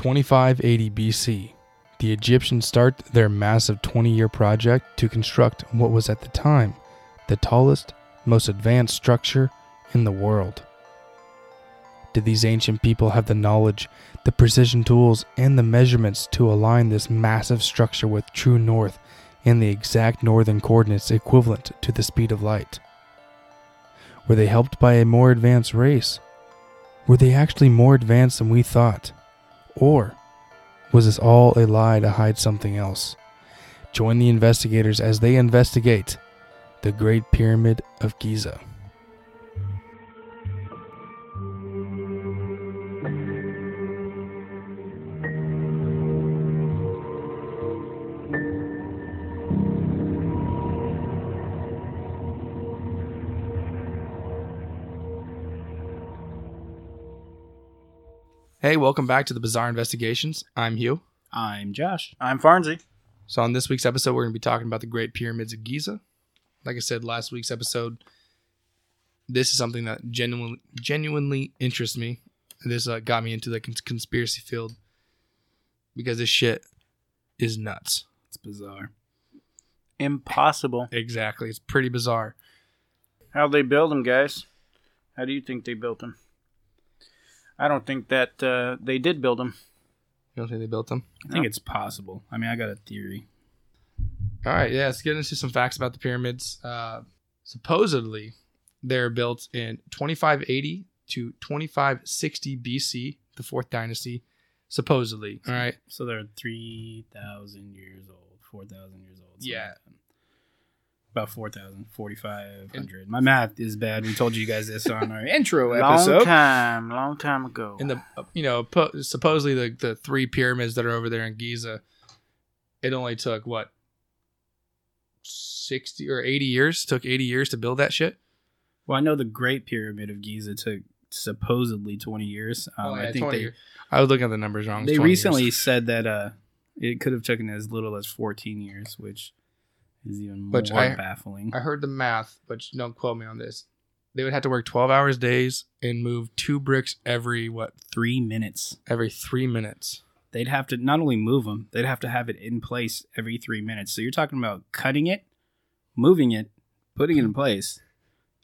2580 BC, the Egyptians start their massive 20 year project to construct what was at the time the tallest, most advanced structure in the world. Did these ancient people have the knowledge, the precision tools, and the measurements to align this massive structure with true north and the exact northern coordinates equivalent to the speed of light? Were they helped by a more advanced race? Were they actually more advanced than we thought? Or was this all a lie to hide something else? Join the investigators as they investigate the Great Pyramid of Giza. Hey, welcome back to the Bizarre Investigations. I'm Hugh. I'm Josh. I'm Farnsey. So, on this week's episode, we're going to be talking about the Great Pyramids of Giza. Like I said last week's episode, this is something that genuinely, genuinely interests me. This uh, got me into the cons- conspiracy field because this shit is nuts. It's bizarre. Impossible. Exactly. It's pretty bizarre. How'd they build them, guys? How do you think they built them? I don't think that uh, they did build them. You don't think they built them? I think No. it's possible. I mean, I got a theory. All right, yeah, let's get into some facts about the pyramids. Uh, supposedly, they're built in 2580 to 2560 BC, the fourth dynasty. Supposedly, all right. So they're 3,000 years old, 4,000 years old. Yeah. Like that. About 4,000, 4,500. My math is bad. We told you guys this on our intro episode. Long time, long time ago. In the uh, you know po- supposedly the the three pyramids that are over there in Giza, it only took what 60 or 80 years. Took 80 years to build that shit. Well, I know the Great Pyramid of Giza took supposedly 20 years. Um, Oh, yeah, I think 20 they, years. I was looking at the numbers wrong. They 20 years. recently said that uh, it could have taken as little as 14 years, which is even more I- baffling. I heard the math, but don't quote me on this. They would have to work 12 hours days and move two bricks every what Three minutes. every three minutes. they'd have to not only move them, they'd have to have it in place every three minutes. So you're talking about cutting it, moving it, putting it in place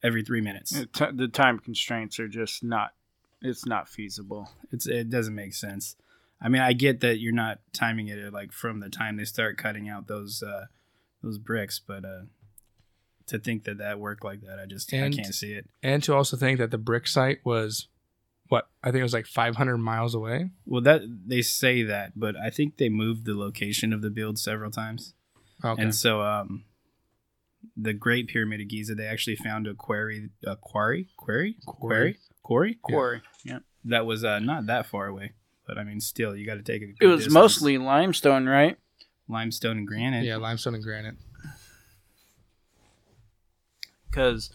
every three minutes. The the time constraints are just not. It's not feasible. It's it doesn't make sense. I mean, I get that you're not timing it at, like from the time they start cutting out those uh, those bricks, but uh, to think that that worked like that, I just And- I can't see it. And to also think that the brick site was what I think it was like 500 miles away. Well, that they say that, but I think they moved the location of the build several times. Okay. And so, um, the Great Pyramid of Giza, they actually found a quarry, a quarry, quarry, quarry, quarry, Quarry. Yeah. that was uh, not that far away. But I mean, still, you got to take it. It was distance. mostly limestone, right? Limestone and granite. yeah, limestone and granite. Because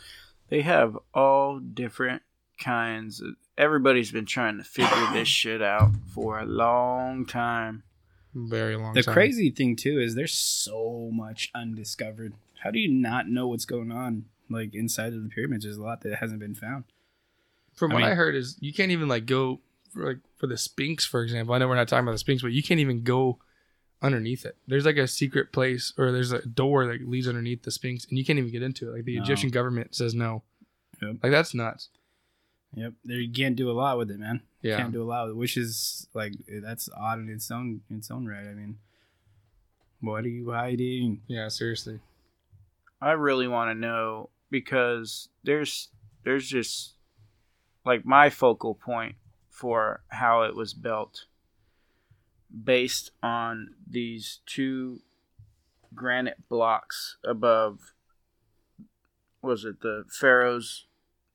they have all different kinds. Of, everybody's been trying to figure this shit out for a long time. Very long. The time. crazy thing too is there's so much undiscovered. How do you not know what's going on like inside of the pyramids? There's a lot that hasn't been found. From I what I heard is you can't even like go for like for the Sphinx, for example. I know we're not talking about the Sphinx, but you can't even go underneath it. There's like a secret place or there's a door that leads underneath the Sphinx, and you can't even get into it. Like the No. Egyptian government says no. Yep. Like that's nuts. Yep, there you can't do a lot with it, man. Yeah. Can't do a lot with it, which is like that's odd in its own in its own right. I mean, what are you hiding? Yeah, seriously. I really want to know because there's there's just like my focal point for how it was built based on these two granite blocks above was it the pharaoh's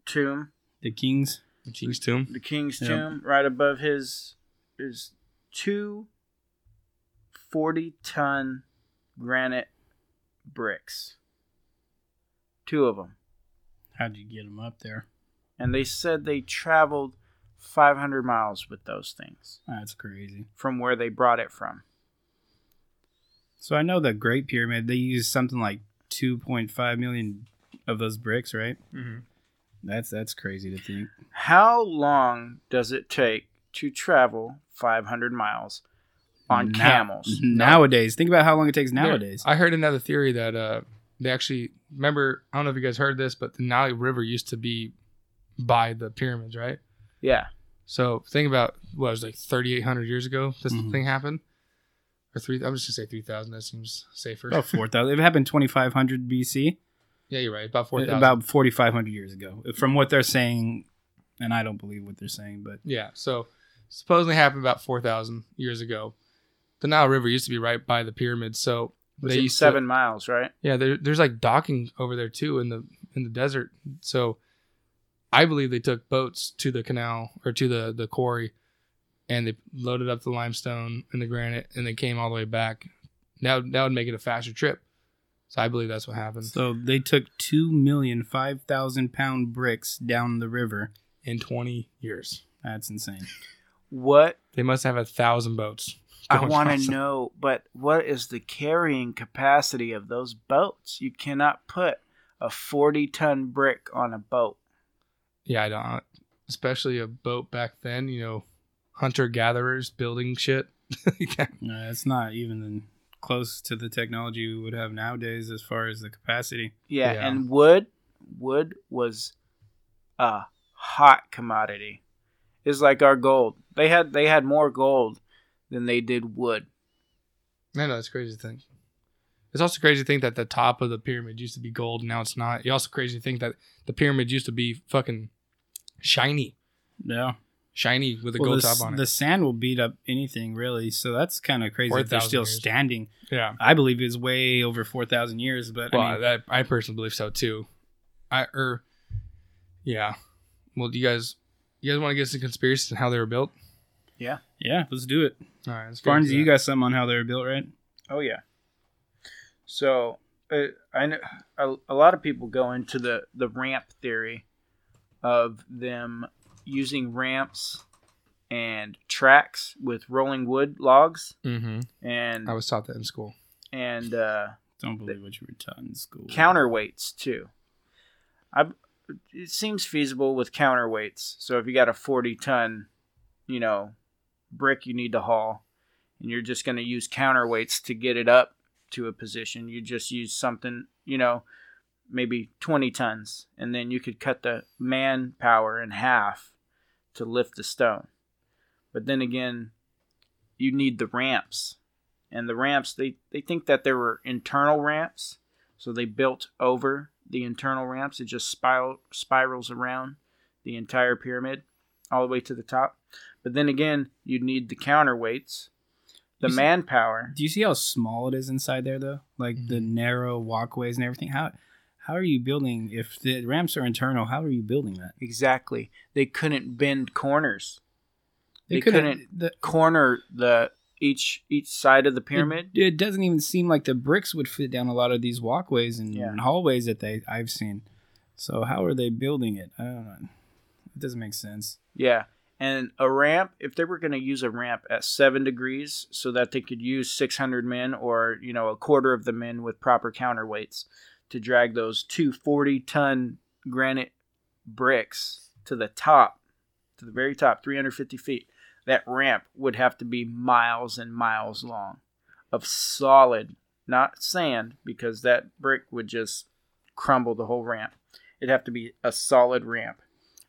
tomb The kings. The King's Tomb. the king's tomb right above his is two 40 ton granite bricks two of them How'd you get them up there? and they said they traveled 500 miles with those things That's crazy. from where they brought it from So I know the Great Pyramid. They used something like 2.5 million of those bricks, right? Mm-hmm. That's that's crazy to think. how long does it take to travel 500 miles on Now- camels. Nowadays, think about how long it takes There- nowadays. I heard another theory that uh, they actually remember. I don't know if you guys heard this, but the Nile River used to be by the pyramids, right? Yeah. So think about what it was like 3,800 years ago. This Mhm. thing happened, or three. I'm just gonna say 3,000. That seems safer. About four thousand. It happened twenty five hundred BC. yeah, you're right. About 4,000. About forty five hundred years ago, from what they're saying, and I don't believe what they're saying, but Yeah, so supposedly happened about 4,000 years ago. The Nile River used to be right by the pyramids, so Within used to- seven miles, right? yeah, there, there's like docking over there too in the in the desert. So I believe they took boats to the canal or to the the quarry, and they loaded up the limestone and the granite, and they came all the way back. Now that would make it a faster trip. So I believe that's what happened so they took two million five thousand pound bricks down the river. in 20 years. That's insane. What They must have a thousand boats. I want to know, but what is the carrying capacity of those boats? You cannot put a 40 ton brick on a boat. Yeah, I don't. Especially a boat back then, you know, hunter gatherers building shit. No, it's not even close to the technology we would have nowadays as far as the capacity. Yeah, Yeah. and wood, wood was a hot commodity. It's like our gold. They had they had more gold than they did wood. I know it's crazy to think. It's also crazy to think that the top of the pyramid used to be gold, and now it's not. You also crazy to think that the pyramid used to be fucking shiny, Yeah. shiny with a Well, gold the, top on it. the sand will beat up anything really, so that's kind of crazy. That they're still years. standing. yeah. I believe it's way over four thousand years, but Well, I mean, that I personally believe so too. I or yeah. Well, do you guys you guys want to get some conspiracies on how they were built? yeah, Yeah, let's do it. All right, let's Barnes, you got something on how they were built, right? Oh yeah. So uh, I know a, a lot of people go into the the ramp theory of them using ramps and tracks with rolling wood logs Mhm. and I was taught that in school. and uh, Don't believe what you were taught in school. counterweights too. I it seems feasible with counterweights. So if you got a 40 ton, you know, brick you need to haul and you're just going to use counterweights to get it up to a position, you just use something, you know, maybe 20 tons and then you could cut the manpower in half to lift the stone. But then again, you need the ramps. And the ramps they they think that there were internal ramps so they built over the internal ramps. It just spiral, spirals around the entire pyramid all the way to the top. But then again, you'd need the counterweights, the You see- manpower. Do you see how small it is inside there, though? Like the Mhm. narrow walkways and everything. How how are you building? If the ramps are internal, how are you building that? Exactly. They couldn't bend corners. They couldn't- couldn't The, corner the each each side of the pyramid. It, it doesn't even seem like the bricks would fit down a lot of these walkways and Yeah. hallways that they I've seen. So how are they building it? I don't know. It doesn't make sense. Yeah. And a ramp, if they were going to use a ramp at seven degrees so that they could use 600 men or, you know, a quarter of the men with proper counterweights to drag those two 40 ton granite bricks to the top, to the very top, 350 feet, that ramp would have to be miles and miles long of solid, not sand, because that brick would just crumble the whole ramp. It'd have to be a solid ramp.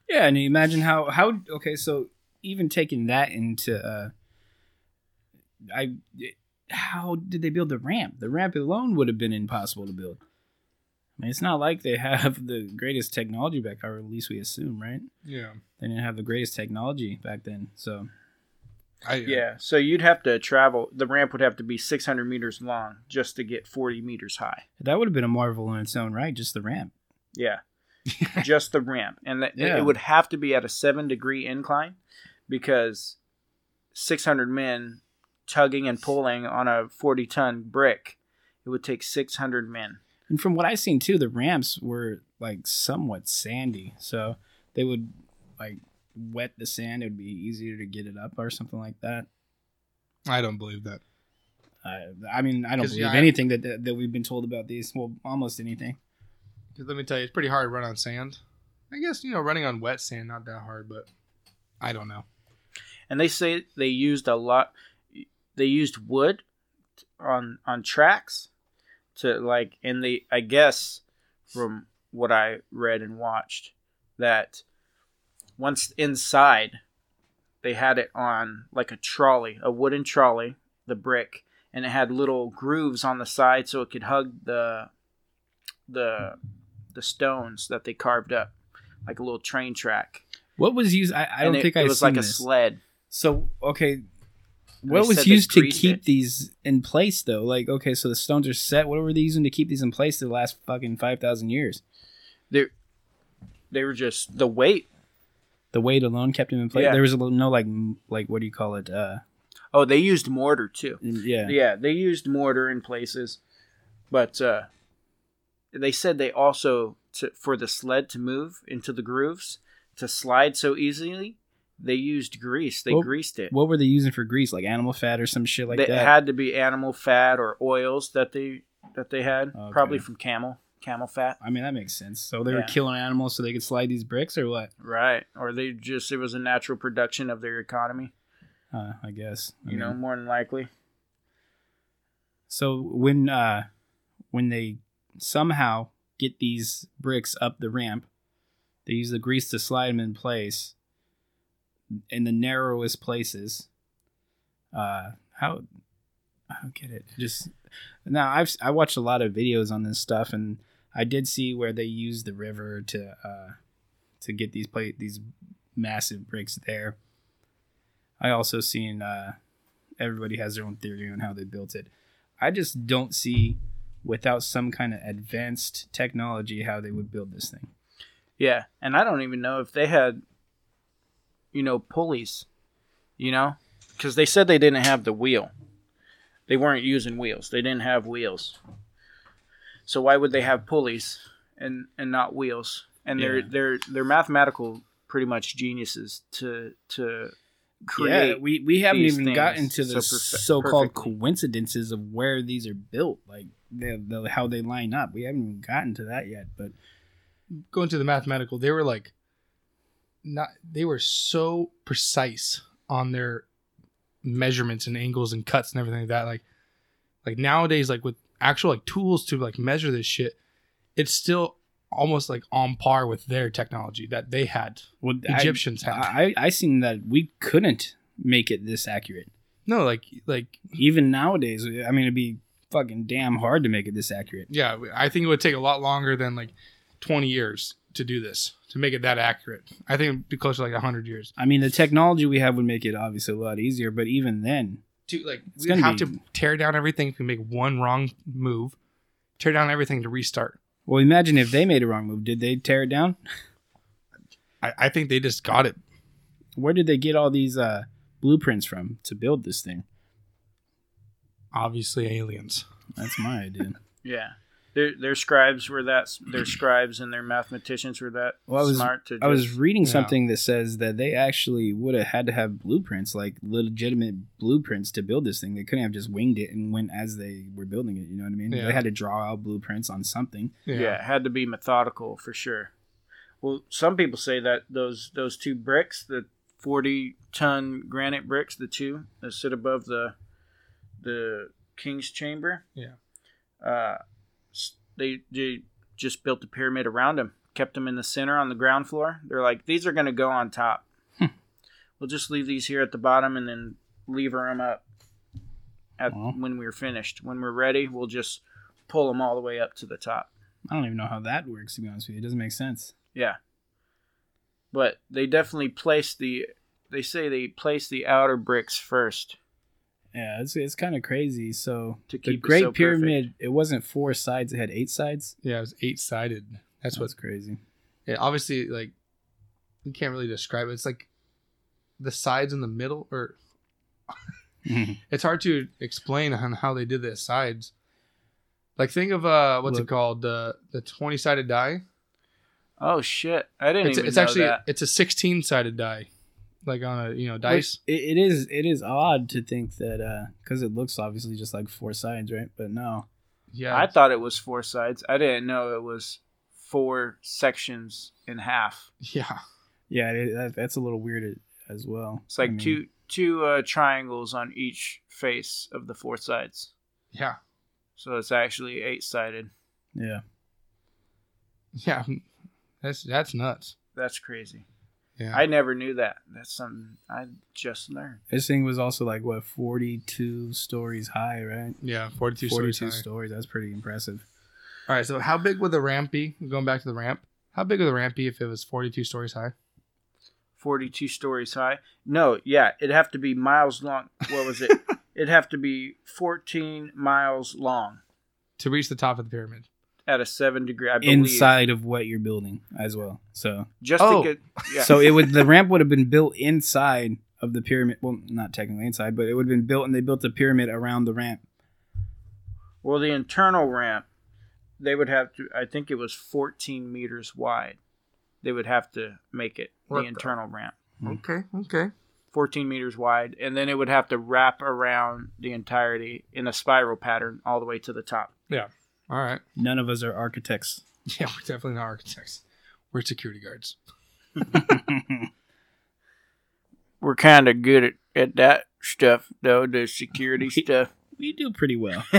Yeah, and you imagine how how okay, so even taking that into uh I how did they build the ramp? The ramp alone would have been impossible to build. I mean, it's not like they have the greatest technology back, or at least we assume, right? Yeah. They didn't have the greatest technology back then, so I, uh, Yeah, so you'd have to travel. The ramp would have to be 600 meters long just to get 40 meters high. that would have been a marvel in its own right, just the ramp. Yeah, just the ramp, and that, Yeah. it would have to be at a seven degree incline because 600 men tugging and pulling on a 40 ton brick, it would take 600 men. And from what I've seen too, the ramps were like somewhat sandy, so they would like wet the sand. It would be easier to get it up or something like that. I don't believe that. Uh, I mean, I don't believe yeah, anything that, that that we've been told about these. Well, almost anything. 'Cause let me tell you, it's pretty hard to run on sand. I guess you know running on wet sand not that hard, but I don't know. and they say they used a lot. They used wood on on tracks to like, and they I guess from what I read and watched that once inside they had it on like a trolley, a wooden trolley, the brick, and it had little grooves on the side so it could hug the the the stones that they carved up, like a little train track. What was used? I, I don't it, think it I was seen like a sled. So okay, what was used to keep it. these in place though? Like okay, so the stones are set. What were they using to keep these in place the last fucking five thousand years? They they were just the weight. The weight alone kept them in place. Yeah. There was a little, no like like what do you call it? Uh, Oh, they used mortar too. yeah. Yeah, they used mortar in places, but uh, they said they also to, for the sled to move into the grooves to slide so easily. They used grease. They Well, greased it. What were they using for grease? Like animal fat or some shit like They- that? It had to be animal fat or oils that they that they had, Okay. probably from camel camel fat, I mean that makes sense. So they were killing animals so they could slide these bricks or what? right? Or they just it was a natural production of their economy. Uh, I guess. I You know, more than likely. So when uh when they somehow get these bricks up the ramp, they use the grease to slide them in place in the narrowest places. Uh how I don't get it. Just now I've I watched a lot of videos on this stuff and I did see where they use the river to uh to get these plate these massive bricks there. I also seen uh everybody has their own theory on how they built it. I just don't see without some kind of advanced technology how they would build this thing. Yeah, and I don't even know if they had, you know, pulleys, you know, because they said they didn't have the wheel. They weren't using wheels. They didn't have wheels. So why would they have pulleys and and not wheels? And they're Yeah. they're they're mathematical, pretty much geniuses to to create. yeah, we, we haven't even gotten to the so perfe- so-called perfectly. coincidences of where these are built, like the, the, how they line up. We haven't even gotten to that yet. But going to the mathematical, they were like not they were so precise on their measurements and angles and cuts and everything like that. Like like nowadays, like with actual like tools to like measure this shit, it's still almost like on par with their technology that they had. well, Egyptians I, had. I I seen that we couldn't make it this accurate. No, like like Even nowadays, I mean, it'd be fucking damn hard to make it this accurate. yeah, I think it would take a lot longer than like twenty years to do this to make it that accurate. I think it'd be closer to like hundred years. I mean, the technology we have would make it obviously a lot easier, but even then, to like It's we gonna have be- to tear down everything if we make one wrong move, tear down everything to restart. well, imagine if they made a wrong move. Did they tear it down? I, I think they just got it. Where did they get all these uh, blueprints from to build this thing? Obviously, aliens. That's my idea. yeah. Their, their scribes were that their scribes and their mathematicians were that Well, I was- smart to I was just- reading Yeah. something that says that they actually would have had to have blueprints, like legitimate blueprints, to build this thing. They couldn't have just winged it and went as they were building it. You know what I mean? Yeah. They had to draw out blueprints on something. yeah. it had to be methodical for sure. Well, some people say that those those two bricks, the forty ton granite bricks, the two that sit above the the king's chamber, Yeah. uh, s- they they just built a pyramid around them, kept them in the center on the ground floor. They're like, these are going to go on top. Hmm. we'll just leave these here at the bottom and then lever them up at Wow. when we're finished. When we're ready, we'll just pull them all the way up to the top. I don't even know how that works. To be honest with you, it doesn't make sense. Yeah. But they definitely placed the they say they placed the outer bricks first. Yeah, it's it's kind of crazy. So To the keep it Great so Pyramid, it wasn't four sides; it had eight sides. Yeah, it was eight sided. That's That's what's crazy. yeah, obviously like you can't really describe it. It's like the sides in the middle, or it's hard to explain on how they did the sides. Like think of uh what's Look. it called the the twenty sided die. Oh shit. I didn't It's, even it's know actually that. it's a sixteen sided die, like on a you know dice. It, it is it is odd to think that because it looks obviously just like four sides, right? But no, Yeah, I thought it was four sides. I didn't know it was four sections in half. yeah. yeah, it, that, that's a little weird as well. It's like I mean, two two uh, triangles on each face of the four sides. Yeah. So it's actually eight sided. Yeah. Yeah. That's that's nuts. That's crazy. Yeah. I never knew that. That's something I just learned. This thing was also like what 42 stories high, right? yeah. 42, 42 stories. high. stories. That's pretty impressive. All right. So how big would the ramp be? Going back to the ramp. How big would the ramp be if it was 42 stories high? 42 stories high. No, yeah, it'd have to be miles long. What was it? it'd have to be 14 miles long To reach the top of the pyramid. At a 7 degree, I believe. Inside of what you're building as well. So Just Oh. to get yeah. so it would the ramp would have been built inside of the pyramid. Well, not technically inside, but it would have been built and they built the pyramid around the ramp. well, the internal ramp they would have to I think it was 14 meters wide. They would have to make it What the the- internal ramp. Hmm. Okay. Okay. 14 meters wide and then it would have to wrap around the entirety in a spiral pattern all the way to the top. All right. None of us are architects. Yeah, we're definitely not architects. We're security guards. We're kind of good at, at that stuff though, the security stuff. we do pretty well.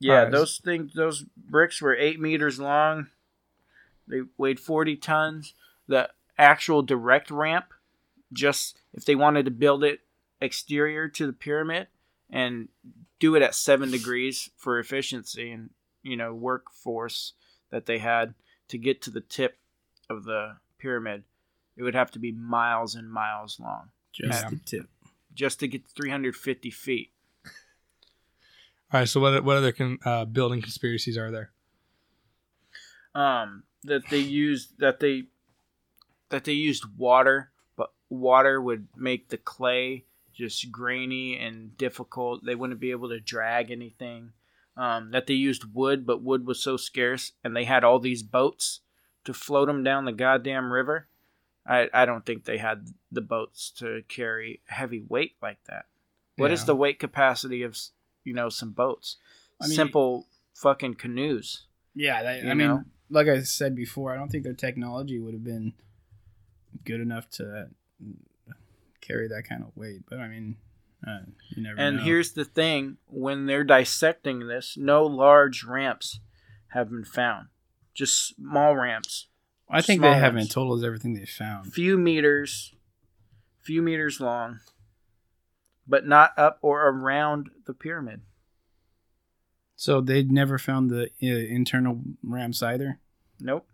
yeah, Alright. those things, those bricks were eight meters long. They weighed 40 tons. The actual direct ramp, just if they wanted to build it exterior to the pyramid and do it at seven degrees for efficiency and, you know, workforce that they had to get to the tip of the pyramid, it would have to be miles and miles long Just Yeah. the tip. just to get 350 feet. All right. So what what other con, uh, building conspiracies are there? um, that they used that they that they used water, but water would make the clay just grainy and difficult. They wouldn't be able to drag anything. Um, that they used wood, but wood was so scarce, and they had all these boats to float them down the goddamn river. I, I don't think they had the boats to carry heavy weight like that. What is Yeah. the weight capacity of you know some boats? I mean- Simple fucking canoes. Yeah, that, I mean, like I said before, I don't think their technology would have been good enough to carry that kind of weight. But I mean, uh, you never And know. here's the thing when they're dissecting this, no large ramps have been found, just small ramps, I think small they haven't ones. told us everything they found. few meters, few meters long, but not up or around the pyramid. So they never found the uh, internal ramps either. Nope.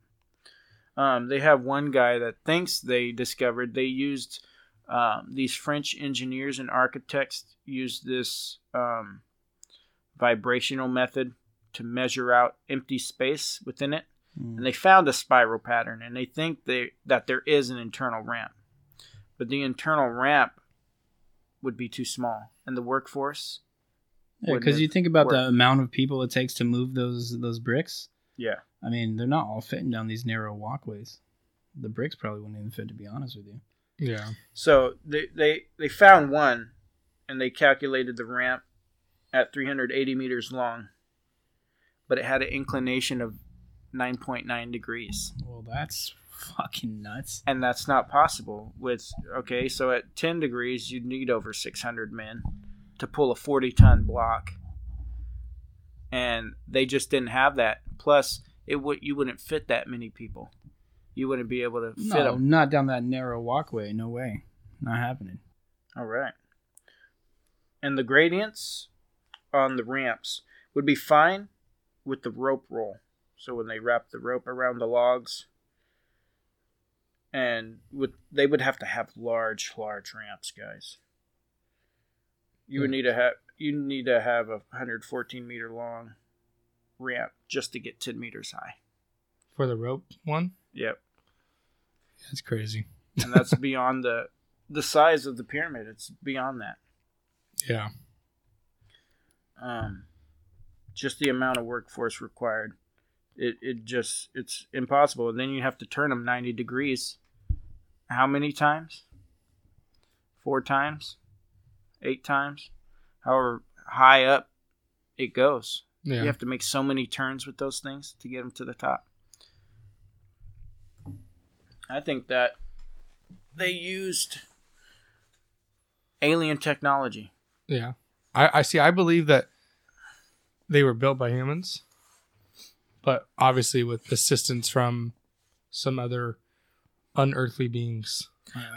Um, they have one guy that thinks they discovered they used um, these French engineers and architects used this um, vibrational method to measure out empty space within it, Mm. and they found a spiral pattern, and they think they that there is an internal ramp, but the internal ramp would be too small, and the workforce, Yeah, because you think about the amount of people it takes to move those those bricks. yeah, I mean, they're not all fitting down these narrow walkways. The bricks probably wouldn't even fit, to be honest with you. Yeah. So they they they found one, and they calculated the ramp at 380 meters long, but it had an inclination of 9.9 degrees, Well, that's fucking nuts. and that's not possible. With okay, so at 10 degrees, you'd need over 600 men to pull a 40 ton block, and they just didn't have that. Plus, it would you wouldn't fit that many people. You wouldn't be able to fit No, them. not down that narrow walkway. No way. Not happening. All right. And the gradients on the ramps would be fine with the rope roll. So when they wrap the rope around the logs, and with they would have to have large, large ramps, guys. You would need to have you need to have a 114 meter long ramp just to get 10 meters high. For the rope one? Yep, That's crazy. and that's beyond the the size of the pyramid. It's beyond that. Yeah. um, just the amount of workforce required. It it just it's impossible. And then you have to turn them ninety degrees. How many times? Four times, eight times, however high up it goes. Yeah. You have to make so many turns with those things to get them to the top. I think that they used alien technology. Yeah. I, I see. I believe that they were built by humans, but obviously with assistance from some other unearthly beings.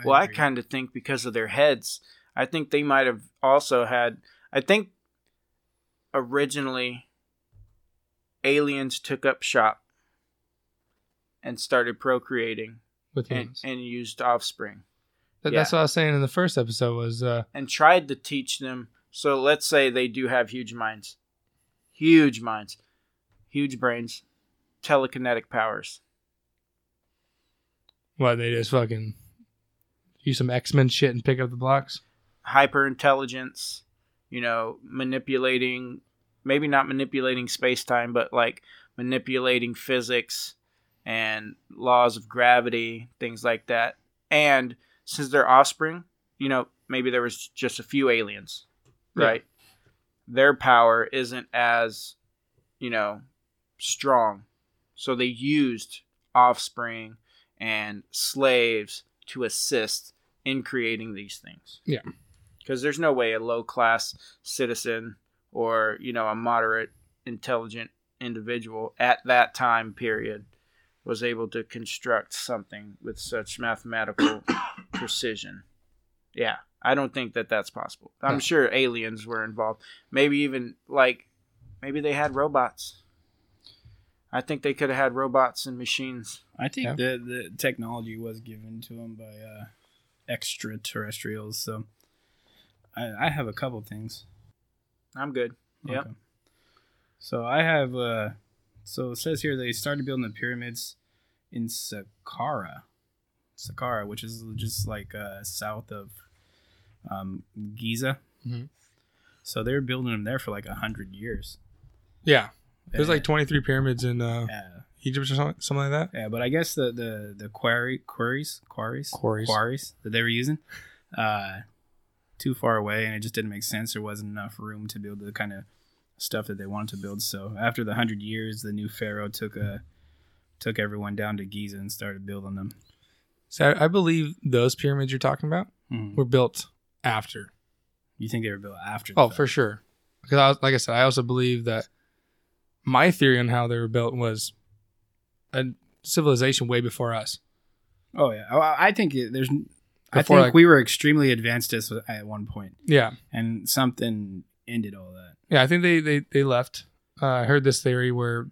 well, I agree. kind of think because of their heads, I think they might have also had. I think originally aliens took up shop and started procreating With and, humans. and used offspring That- That's what I was saying in the first episode was uh, and tried to teach them. So let's say they do have huge minds, huge minds, huge brains, telekinetic powers. what they just fucking use some X Men shit and pick up the blocks. hyper intelligence, you know, manipulating maybe not manipulating space time, but like manipulating physics and laws of gravity, things like that. And since they're offspring, you know, maybe there was just a few aliens, Yeah. right? Their power isn't as, you know, strong. So they used offspring and slaves to assist in creating these things. Yeah. Because there's no way a low class citizen or, you know, a moderate intelligent individual at that time period was able to construct something with such mathematical precision. Yeah, I don't think that that's possible. I'm No. sure aliens were involved. Maybe even like maybe they had robots. I think they could have had robots and machines. I think Yeah. the the technology was given to them by uh, extraterrestrials. So I, I have a couple things. I'm good. Yep. Okay. So I have uh so it says here they started building the pyramids in Saqqara. Saqqara, which is just like uh south of um Giza. Mhm. So they were building them there for like a hundred years. Yeah, there's like 23 pyramids in uh, yeah. Egypt or something, something like that. Yeah, but I guess the the the quarry quarries quarries Quarries. quarries that they were using, uh, too far away, and it just didn't make sense. There wasn't enough room to build the kind of stuff that they wanted to build. So after the hundred years, the new pharaoh took a took everyone down to Giza and started building them. So I, I believe those pyramids you're talking about Mhm. were built after. You think they were built after? Oh, fact. for sure. Because I was, like I said, I also believe that my theory on how they were built was a civilization way before us. Oh yeah, I, I think it, there's. I think like- we were extremely advanced at one point, Yeah, and something ended all that. yeah. I think they they they left. Uh, I heard this theory where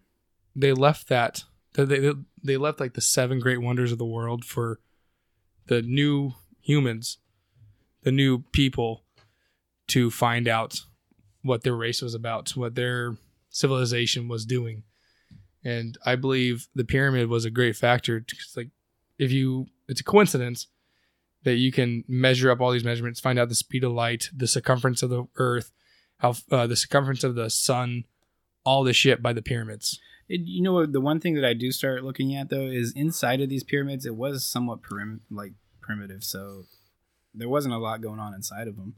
they left that they they left like the seven great wonders of the world for the new humans, the new people, to find out what their race was about, what their civilization was doing. And I believe the pyramid was a great factor. Because, like, if you, it's a coincidence that you can measure up all these measurements, find out the speed of light, the circumference of the Earth, how uh, the circumference of the sun, all this shit by the pyramids. It, you know? The one thing that I do start looking at though is inside of these pyramids. It was somewhat prim- like primitive, so there wasn't a lot going on inside of them.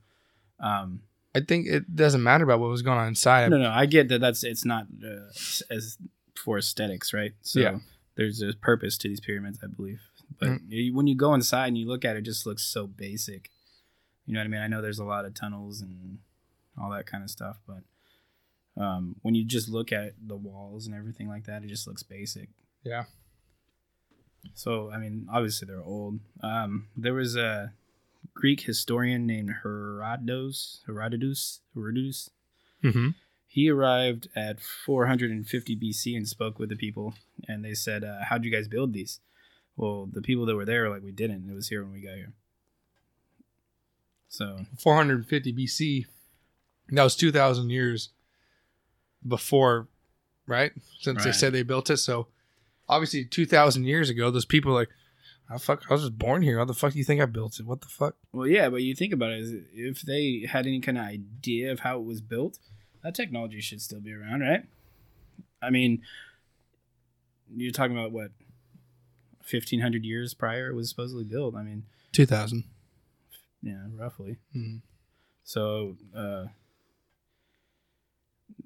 Um, I think it doesn't matter about what was going on inside. no, no, I get that. That's it's not uh, as for aesthetics, right? So Yeah. there's a purpose to these pyramids, I believe. But Mm. you- when you go inside and you look at it, it just looks so basic. You know what I mean? I know there's a lot of tunnels and all that kind of stuff, but um, when you just look at the walls and everything like that, it just looks basic. Yeah. So I mean, obviously they're old. Um, there was a Greek historian named Herodotus. Herodotus. Herodotus. Mm-hmm. He arrived at 450 BC and spoke with the people, and they said, uh, "How'd you guys build these?" Well, the people that were there were like, "We didn't. It was here when we got here." So 450 BC. That was 2,000 years before, right? Since they said they built it. So obviously, 2,000 years ago, those people were like, oh, fuck, I was just born here. How the fuck do you think I built it? What the fuck? Well, yeah, but you think about it, if they had any kind of idea of how it was built, that technology should still be around, right? I mean, you're talking about what, 1500 years prior it was supposedly built. I mean, 2,000. yeah, roughly. Mhm. So, uh,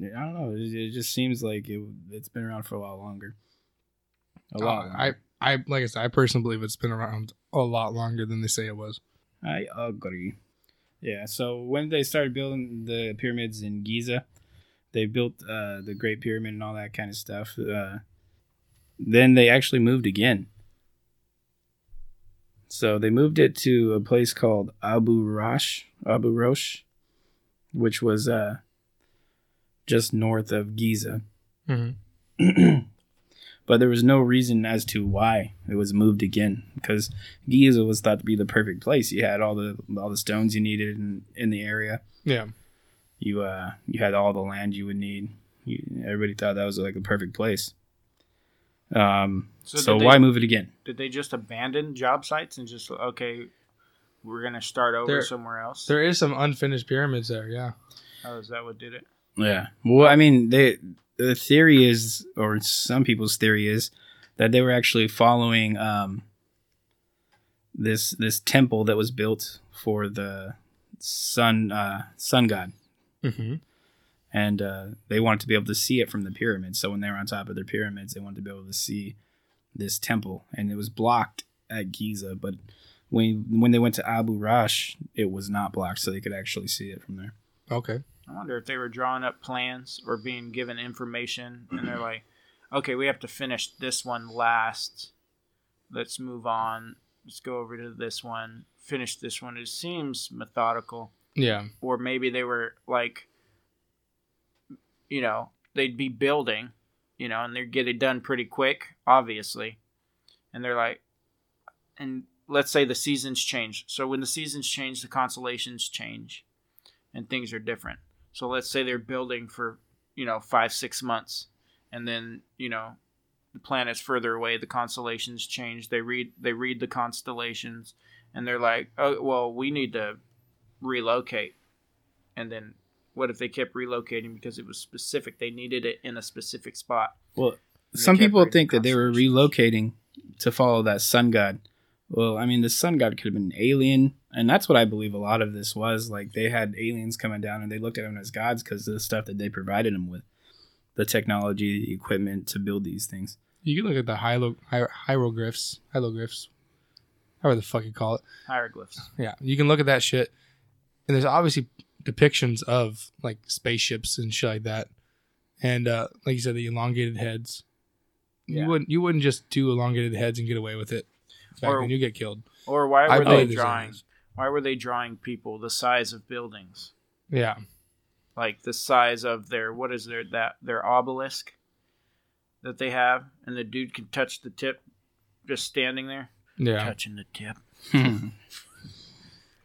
I don't know. It, it just seems like it, it's been around for a lot longer. A lot. Uh, I, I like I said, I personally believe it's been around a lot longer than they say it was. I agree. Yeah. So when they started building the pyramids in Giza, they built uh, the Great Pyramid and all that kind of stuff. Uh, then they actually moved again. So they moved it to a place called Abu Roash, Abu Roash, which was uh, just north of Giza. Mm-hmm. but there was no reason as to why it was moved again because Giza was thought to be the perfect place. You had all the all the stones you needed in, in the area. Yeah. You uh you had all the land you would need. You, everybody thought that was like the perfect place. Um, So so, did they- why move it again? Did they just abandon job sites and just okay, we're gonna start over There- somewhere else? There is some unfinished pyramids there. Yeah. oh, is that what did it? Yeah. Well, I mean, they the theory is, or some people's theory is, that they were actually following um, this this temple that was built for the sun uh, sun god, Mm-hmm. and uh, they wanted to be able to see it from the pyramids. So when they were on top of their pyramids, they wanted to be able to see this temple, and it was blocked at Giza. But when when they went to Abu Roash, it was not blocked, so they could actually see it from there. Okay. I wonder if they were drawing up plans or being given information, and they're mm-hmm. like, "Okay, we have to finish this one last. Let's move on. Let's go over to this one. Finish this one." It seems methodical, Yeah. or maybe they were like, you know, they'd be building, you know, and they'd get it done pretty quick, obviously, and they're like, and let's say the seasons change. So when the seasons change, the constellations change, and things are different. So let's say they're building for, you know, five, six months, and then, you know, the planet's further away, the constellations change. They read they read the constellations and they're like, Oh well, we need to relocate. And then what if they kept relocating because it was specific? They needed it in a specific spot. Well, some people think that they were relocating to follow that sun god. Well, I mean, the sun god could have been an alien, and that's what I believe a lot of this was. Like they had aliens coming down, and they looked at them as gods because of the stuff that they provided them with, the technology, the equipment to build these things. You can look at the hiero- hier- hieroglyphs, hieroglyphs, however the fuck you call it. Hieroglyphs. Yeah, you can look at that shit, and there's obviously depictions of like spaceships and shit like that, and uh, like you said, the elongated heads. Yeah. You wouldn't you wouldn't just do elongated heads and get away with it. Back Or- then, you get killed. Or why I were they drawing aliens. why were they drawing people the size of buildings? Yeah, Like the size of their what is their that their obelisk that they have and the dude can touch the tip just standing there. yeah. Touching the tip.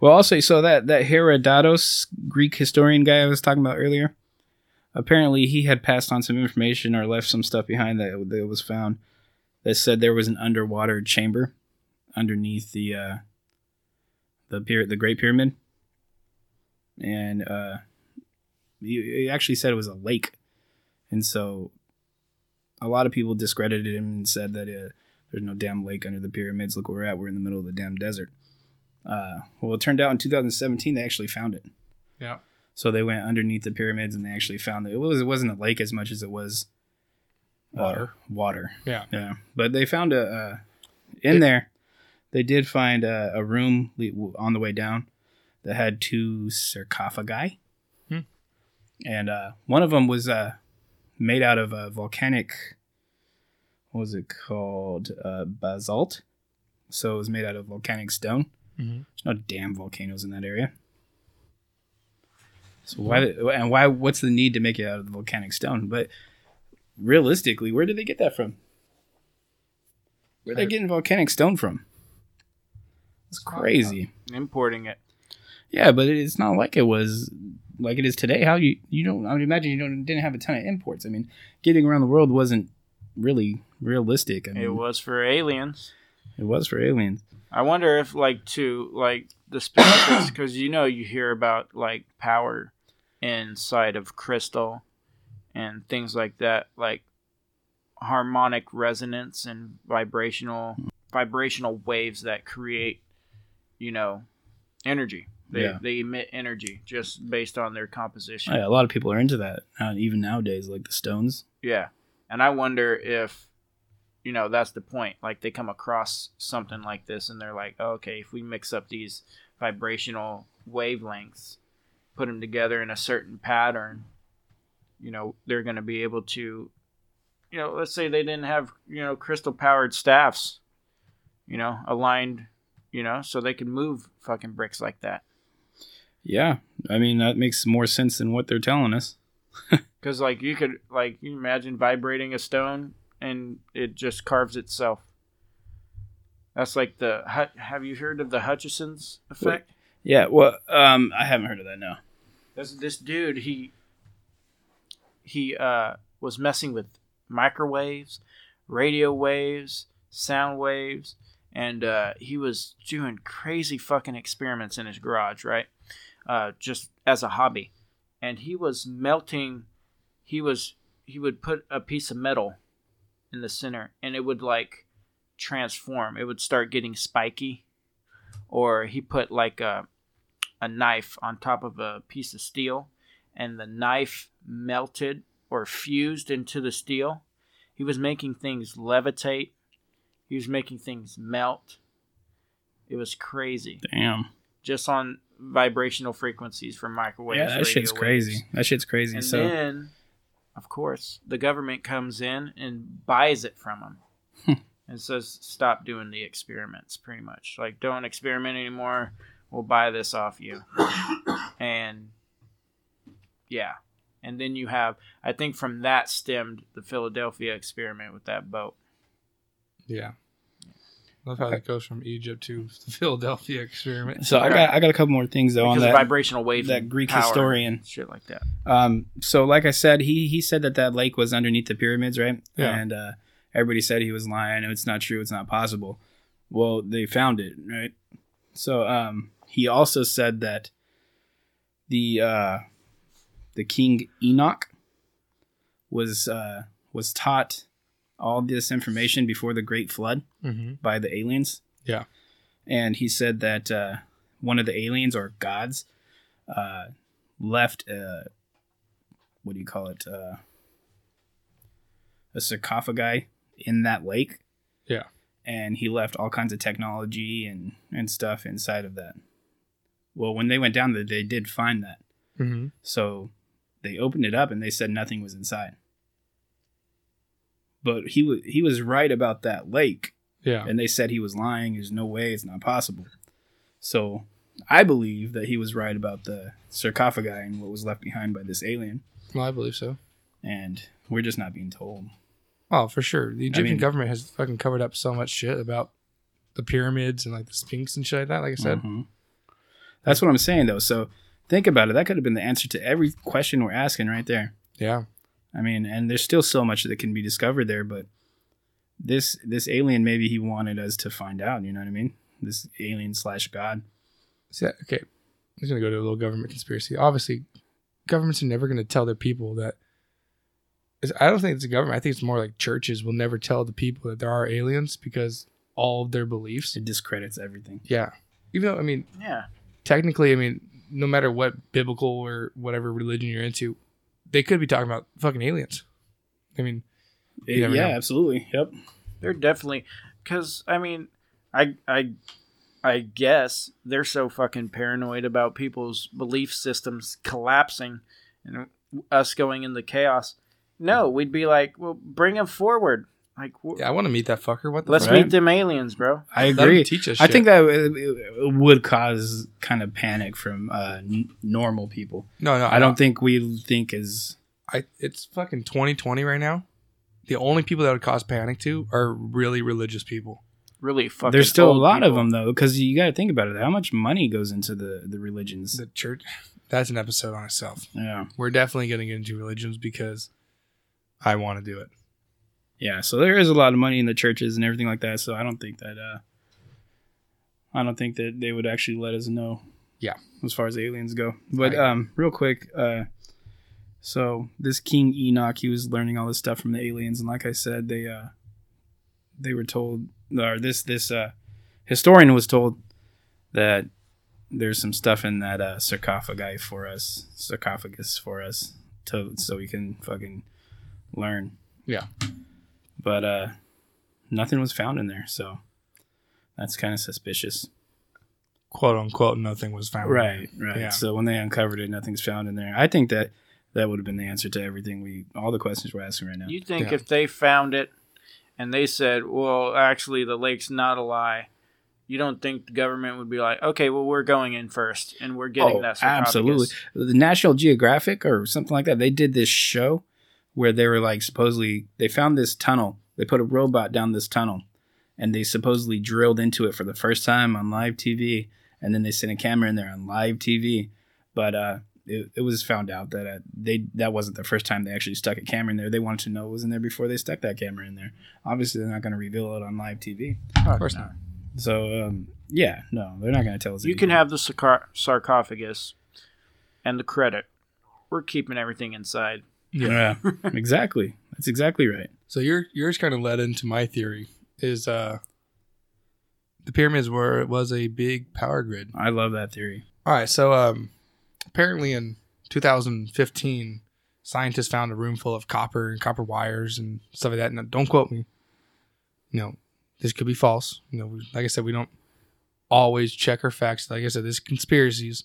well, also, so that that Herodotus, Greek historian guy I was talking about earlier, apparently he had passed on some information or left some stuff behind that that was found that said there was an underwater chamber underneath the uh, the pyra- the Great Pyramid, and uh, he, he actually said it was a lake, and so a lot of people discredited him and said that uh, there's no damn lake under the pyramids. Look where we're at. We're in the middle of the damn desert. Uh, well, it turned out in 2017 they actually found it. Yeah. So they went underneath the pyramids and they actually found it. It was it wasn't a lake as much as it was uh, Water. water. Yeah. Yeah. But they found a uh, in there. They did find a, a room on the way down that had two sarcophagi, Hmm. and uh, one of them was uh, made out of a volcanic. What was it called? Uh, basalt. So it was made out of volcanic stone. hmm There's no damn volcanoes in that area. So why and why? What's the need to make it out of the volcanic stone? But realistically, where did they get that from? Where are they getting volcanic stone from? It's crazy. Importing it. Yeah, but it's not like it was like it is today. How you you don't? I would imagine you don't didn't have a ton of imports. I mean, getting around the world wasn't really realistic. I mean, It was for aliens. it was for aliens. I wonder if like to like the specifics because you know you hear about like power inside of crystal and things like that like harmonic resonance and vibrational vibrational waves that create you know energy they, Yeah. they emit energy just based on their composition Yeah, a lot of people are into that, uh, even nowadays, like the Stones. Yeah. And I wonder if you know that's the point. Like they come across something like this, and they're like, oh, okay, if we mix up these vibrational wavelengths, put them together in a certain pattern, you know, they're going to be able to, you know, let's say they didn't have you know crystal powered staffs, you know, aligned, you know, so they can move fucking bricks like that. Yeah, I mean that makes more sense than what they're telling us. Because like you could like you imagine vibrating a stone and it just carves itself. That's like the Hut- have you heard of the Hutchison's effect? Yeah, well, um, I haven't heard of that. No. This this dude he he uh was messing with microwaves, radio waves, sound waves, and uh, he was doing crazy fucking experiments in his garage, right? Uh, just as a hobby, and he was melting. He was he would put a piece of metal in the center, and it would like transform. It would start getting spiky, or he put like a a knife on top of a piece of steel, and the knife melted or fused into the steel. He was making things levitate. He was making things melt. It was crazy. Damn. Just on vibrational frequencies from microwaves. Yeah, that shit's waves. crazy. That shit's crazy. And so then, of course, the government comes in and buys it from him hmm. and says, "Stop doing the experiments." Pretty much, like, don't experiment anymore. We'll buy this off you. and yeah, and then you have, I think, from that stemmed the Philadelphia experiment with that boat. Yeah. Love how that goes from Egypt to the Philadelphia experiment. so I got I got a couple more things though on Because of that. vibrational wave, that Greek historian. shit like that. Um, so like I said, he he said that that lake was underneath the pyramids, right? Yeah. And uh, everybody said he was lying. It's not true. It's not possible. Well, they found it, right? So um, he also said that the uh, the king Enoch was uh, was taught all this information before the Great Flood Mm-hmm. by the aliens. Yeah. And he said that uh, one of the aliens or gods uh, left, uh, what do you call it? Uh, a sarcophagi in that lake. Yeah. And he left all kinds of technology and, and stuff inside of that. Well, when they went down there, they did find that. Mm-hmm. So they opened it up and they said nothing was inside. But he was he was right about that lake Yeah. and they said he was lying. There's no way, it's not possible. So I believe that he was right about the sarcophagi and what was left behind by this alien, Well, I believe so. and we're just not being told. Oh, for sure. The Egyptian mean- government has fucking covered up so much shit about the pyramids and like the Sphinx and shit like that. Like I said, Mhm. That's what I'm saying, though. So think about it. That could have been the answer to every question we're asking right there. yeah. I mean, and there's still so much that can be discovered there, but this this alien maybe he wanted us to find out. You know what I mean? This alien slash god. See, okay, I'm just gonna go to a little government conspiracy. Obviously, governments are never gonna tell their people that. I don't think it's a government. I think it's more like churches will never tell the people that there are aliens because all of their beliefs. It discredits everything. Yeah, even though I mean, Yeah. technically, I mean, no matter what biblical or whatever religion you're into, they could be talking about fucking aliens. I mean, You never yeah, know. absolutely. Yep. They're definitely because I mean, I I I guess they're so fucking paranoid about people's belief systems collapsing and us going into chaos. No, we'd be like, well, bring them forward. Like, wh- yeah, I want to meet that fucker. What the fuck? let's fuck? meet them aliens, bro. I agree. teach us. I shit. think that it, it would cause kind of panic from uh, n- normal people. no, no, I don't think we think as I it's fucking 2020 right now. The only people that would cause panic to are really religious people. Really fucking. there's still a old lot of them though, because you got to think about it. How much money goes into the the religions? The church, that's an episode on itself. Yeah, We're definitely going to get into religions because I want to do it. Yeah. So there is a lot of money in the churches and everything like that. So I don't think that. uh I don't think that they would actually let us know. Yeah. As far as aliens go, but um, real quick, uh, so this King Enoch, he was learning all this stuff from the aliens, and like I said, they uh, they were told, or this this uh, historian was told that there's some stuff in that uh, sarcophagi for us, sarcophagus for us, to so we can fucking learn. Yeah. But uh, nothing was found in there. So that's kind of suspicious. quote unquote nothing was found. Right, right. Yeah. So when they uncovered it, nothing's found in there. I think that that would have been the answer to everything we, all the questions we're asking right now. You think Yeah. if they found it and they said, "Well, actually, the lake's not a lie," you don't think the government would be like, "Okay, well, we're going in first and we're getting Oh, that sarcophagus." absolutely. The National Geographic or something like that, they did this show where they were like supposedly they found this tunnel. They put a robot down this tunnel, and they supposedly drilled into it for the first time on live TV, and then they sent a camera in there on live TV. But uh, it, it was found out that uh, they that wasn't the first time they actually stuck a camera in there. They wanted to know what was in there before they stuck that camera in there. Obviously, they're not going to reveal it on live TV. Of course not. So um, yeah, no, they're not going to tell us. You can have the sarcar- sarcophagus and the credit. We're keeping everything inside. Yeah, exactly. That's exactly right. So your yours kind of led into my theory is uh the pyramids were it was a big power grid. I love that theory. All right, so um apparently in 2015 scientists found a room full of copper and copper wires and stuff like that. And don't quote me. You know, this could be false. You know, like I said, we don't always check our facts. Like I said, there's conspiracies,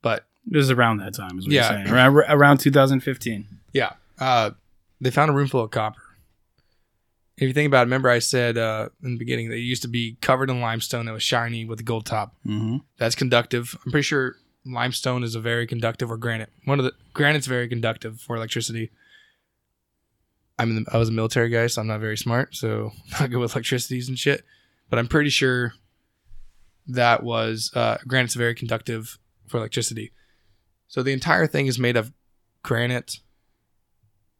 but It was around that time, is what Yeah. you're saying. Around, around 2015. Yeah. Uh, they found a room full of copper. If you think about it, remember I said uh, in the beginning that it used to be covered in limestone that was shiny with a gold top. Mm-hmm. That's conductive. I'm pretty sure limestone is a very conductive, or granite. One of the granite's very conductive for electricity. I'm in the, I was a military guy, so I'm not very smart, so not good with electricities and shit. But I'm pretty sure that was uh, granite's very conductive for electricity. So the entire thing is made of granite,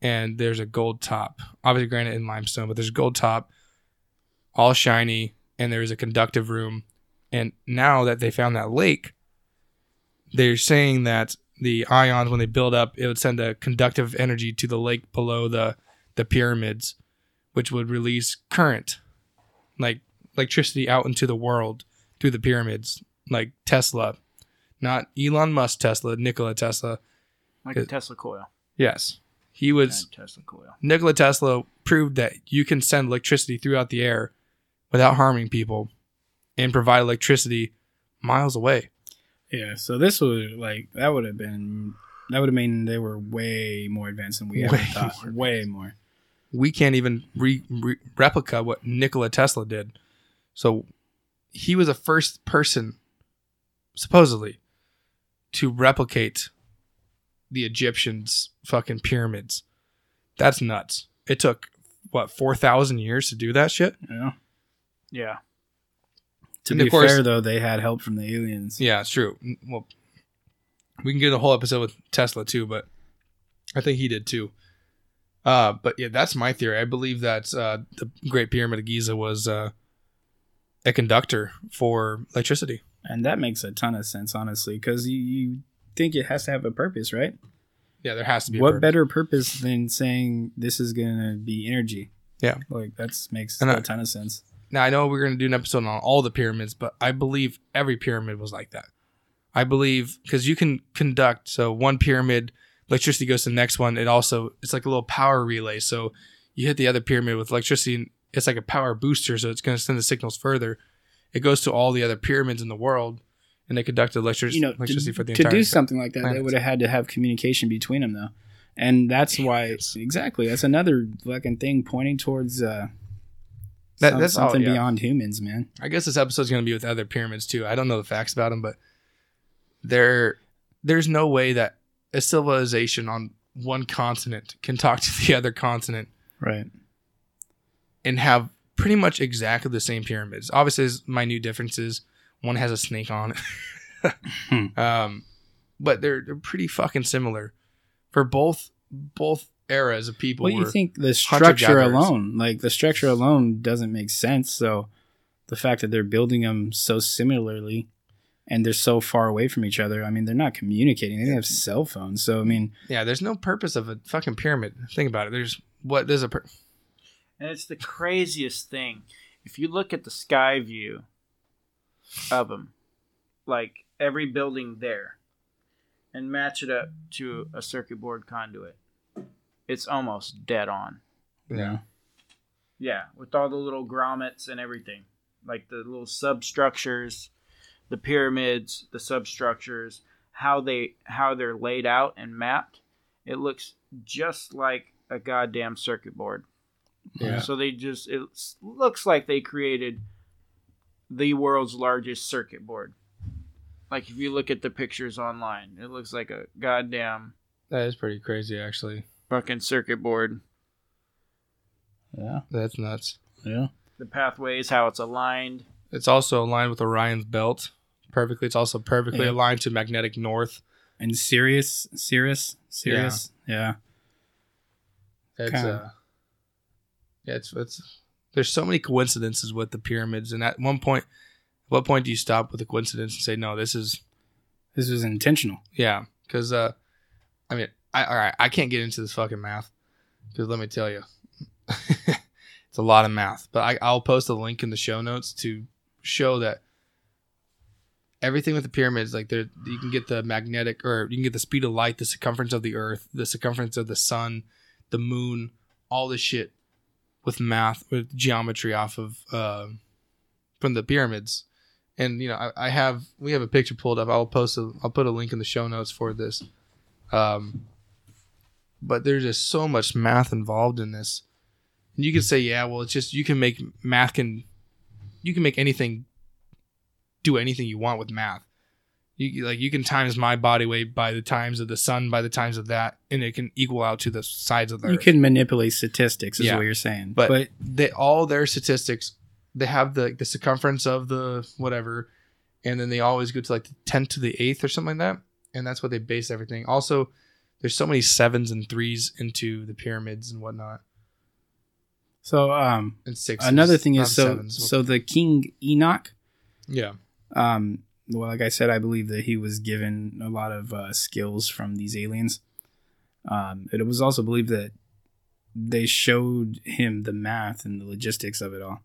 and there's a gold top. Obviously, granite and limestone, but there's a gold top, all shiny, and there's a conductive room. And now that they found that lake, they're saying that the ions, when they build up, it would send a conductive energy to the lake below the the pyramids, which would release current, like electricity out into the world through the pyramids, like Tesla, not Elon Musk Tesla, Nikola Tesla. Like a Tesla coil. Yes, he was Giant Tesla coil. Nikola Tesla proved that you can send electricity throughout the air without harming people and provide electricity miles away. Yeah, so this would like that would have been that would have mean they were way more advanced than we ever Way thought. more way more. We can't even re- re- replica what Nikola Tesla did. So he was the first person, supposedly, to replicate the Egyptians' fucking pyramids. That's nuts. It took, what, 4,000 years to do that shit? Yeah. Yeah. To And be course- fair though, they had help from the aliens. Yeah, it's true. Well, we can get a whole episode with Tesla too, but I think he did too. Uh, but yeah, that's my theory. I believe that uh, the Great Pyramid of Giza was uh, a conductor for electricity. And that makes a ton of sense, honestly, because you, you think it has to have a purpose, right? Yeah, there has to be. a What better purpose than saying this is gonna be energy? Yeah. Like that's makes And I- a ton of sense. Now I know we're going to do an episode on all the pyramids, but I believe every pyramid was like that. I believe because you can conduct. So one pyramid, electricity goes to the next one. It also it's like a little power relay. So you hit the other pyramid with electricity, and it's like a power booster. So it's going to send the signals further. It goes to all the other pyramids in the world, and they conduct electric- you know, electricity to, for the to do something like that, they would have had to have communication between them, though, and that's why exactly that's another fucking thing pointing towards uh, That- some- that's all, something yeah. beyond humans, man. I guess this episode's going to be with other pyramids too. I don't know the facts about them, but there, there's no way that a civilization on one continent can talk to the other continent Right. and have pretty much exactly the same pyramids. Obviously, there's minute differences. One has a snake on it, Hmm. um, but they're they're pretty fucking similar for both both eras of people. Well, you think the structure alone, like the structure alone, doesn't make sense. So the fact that they're building them so similarly and they're so far away from each other, I mean, they're not communicating. They have cell phones. So I mean, yeah, there's no purpose of a fucking pyramid. Think about it. There's what there's a pur- And it's the craziest thing. If you look at the sky view of them, like every building there, and match it up to a circuit board conduit, it's almost dead on. yeah. Yeah, with all the little grommets and everything, like the little substructures, the pyramids, the substructures, how they how they're laid out and mapped. It looks just like a goddamn circuit board. Yeah. So they just it looks like they created the world's largest circuit board. Like if you look at the pictures online, it looks like a goddamn That is pretty crazy, actually. fucking circuit board. Yeah. That's nuts. Yeah. The pathways, how it's aligned. It's also aligned with Orion's belt perfectly. It's also perfectly Yeah. aligned to magnetic north. And Sirius, Sirius, Sirius. Yeah. It's Kinda. uh, yeah, it's it's. There's so many coincidences with the pyramids, and at one point, what point do you stop with a coincidence and say, no, this is This was intentional. yeah? Because uh, I mean, I all right, I can't get into this fucking math because let me tell you, it's a lot of math. But I, I'll post a link in the show notes to show that everything with the pyramids, like there, you can get the magnetic, or you can get the speed of light, the circumference of the Earth, the circumference of the sun, the moon, all this shit with math, with geometry off of uh, from the pyramids. And you know, I, I have we have a picture pulled up. I'll post a I'll put a link in the show notes for this. Um, but there's just so much math involved in this. And you can say, yeah, well, it's just you can make math can you can make anything do anything you want with math. You like you can times my body weight by the times of the sun by the times of that, and it can equal out to the sides of the You earth. can manipulate statistics, is Yeah. what you're saying. but, but they all their statistics they have the the circumference of the whatever and then they always go to like the 10th to the 8th or something like that and that's what they base everything also there's so many sevens and threes into the pyramids and whatnot so um, and six another thing is so so the King Enoch. yeah Um, well, like I said, I believe that he was given a lot of uh, skills from these aliens. Um, it was also believed that they showed him the math and the logistics of it all.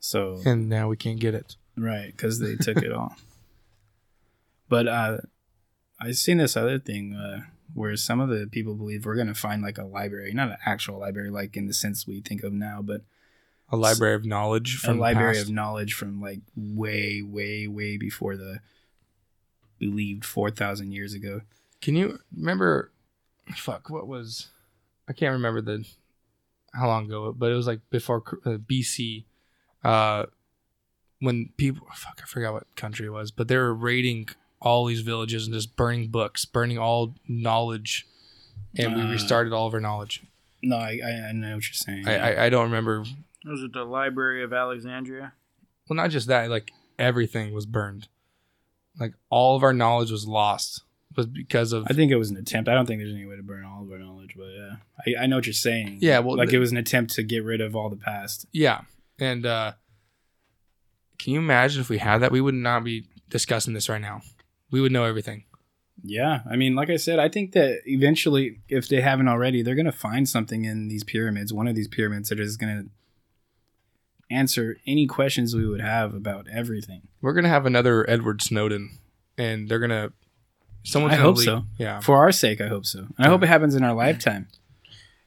So and now we can't get it right, because they took it all. But uh, I seen this other thing uh, where some of the people believe we're gonna find like a library, not an actual library, like in the sense we think of now, but a library of knowledge a from the library past. of knowledge from like way, way, way before the believed four thousand years ago. Can you remember? Fuck, what was? I can't remember the how long ago, but it was like before uh, BC, uh, when people fuck, I forgot what country it was, but they were raiding all these villages and just burning books, burning all knowledge, and we Uh, restarted all of our knowledge. No, I, I, I know what you're saying. I, I I don't remember. Was it the Library of Alexandria? Well, not just that, like everything was burned, like all of our knowledge was lost, was because of I think it was an attempt. I don't think there's any way to burn all of our knowledge, but yeah, I, I know what you're saying. Yeah, well, like the- it was an attempt to get rid of all the past. Yeah. And uh can you imagine if we had that? We would not be discussing this right now. We would know everything. Yeah, I mean, like I said, I think that eventually, if they haven't already, they're gonna find something in these pyramids, one of these pyramids that is gonna answer any questions we would have about everything. We're gonna have another Edward Snowden and they're gonna someone's I gonna hope leak- so. Yeah. For our sake, I hope so. And I hope it happens in our lifetime.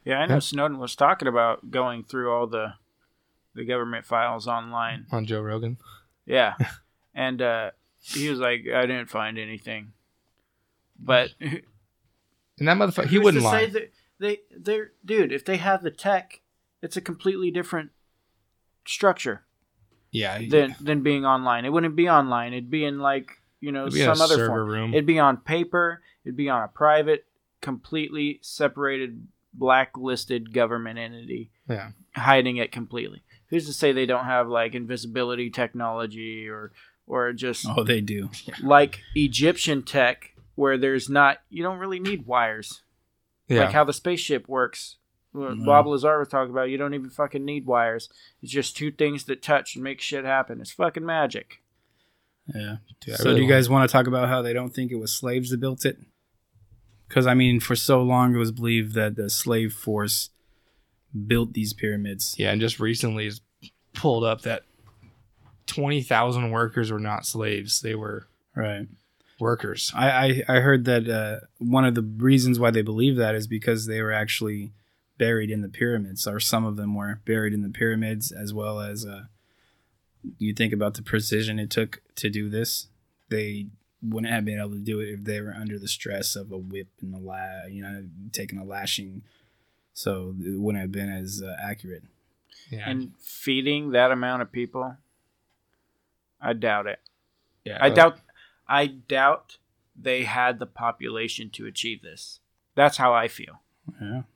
Yeah, I know Yeah. Snowden was talking about going through all the the government files online. On Joe Rogan. Yeah, and uh, he was like, "I didn't find anything," but And that motherfucker he who's wouldn't lie. That they, they're dude. If they have the tech, it's a completely different structure yeah. than than being online. It wouldn't be online. It'd be in like you know it'd be in a some other server form. room. It'd be on paper. It'd be on a private, completely separated, blacklisted government entity yeah. hiding it completely. Who's to say they don't have like invisibility technology or or just Oh, they do. like Egyptian tech where there's not you don't really need wires. Yeah. Like how the spaceship works. What No. Bob Lazar was talking about, you don't even fucking need wires. It's just two things that touch and make shit happen. It's fucking magic. Yeah. Dude, so, really do you guys want to talk about how they don't think it was slaves that built it? Because I mean, for so long it was believed that the slave force built these pyramids. Yeah, and just recently is pulled up that twenty thousand workers were not slaves; they were Right. workers. I, I, I heard that uh, one of the reasons why they believe that is because they were actually buried in the pyramids, or some of them were buried in the pyramids, as well as uh, you think about the precision it took to do this. They wouldn't have been able to do it if they were under the stress of a whip and a la, you know, taking a lashing. So it wouldn't have been as uh, accurate. Yeah. And feeding that amount of people, I doubt it. Yeah, I doubt. I doubt they had the population to achieve this. That's how I feel. Yeah, it's